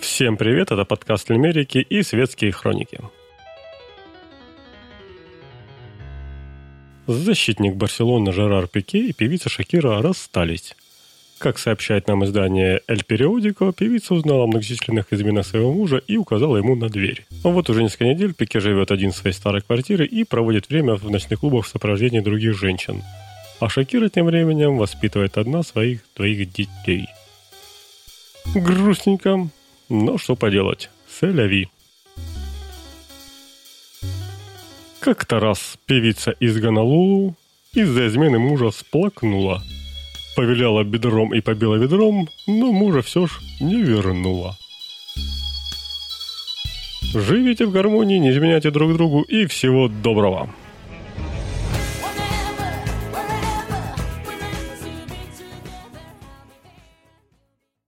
Всем привет, это подкаст Лимерики и светские хроники. Защитник Барселоны Жерар Пике и певица Шакира расстались. Как сообщает нам издание «Эль Периодико», певица узнала о многочисленных изменах своего мужа и указала ему на дверь. Вот уже несколько недель Пике живет один в своей старой квартире и проводит время в ночных клубах в сопровождении других женщин. А Шакира тем временем воспитывает одна своих двоих детей. Грустненько, но что поделать, селяви. Как-то раз певица из Ганалулу из-за измены мужа сплакнула – повиляла бедром и побила ведром, но мужа все ж не вернула. Живите в гармонии, не изменяйте друг другу и всего доброго.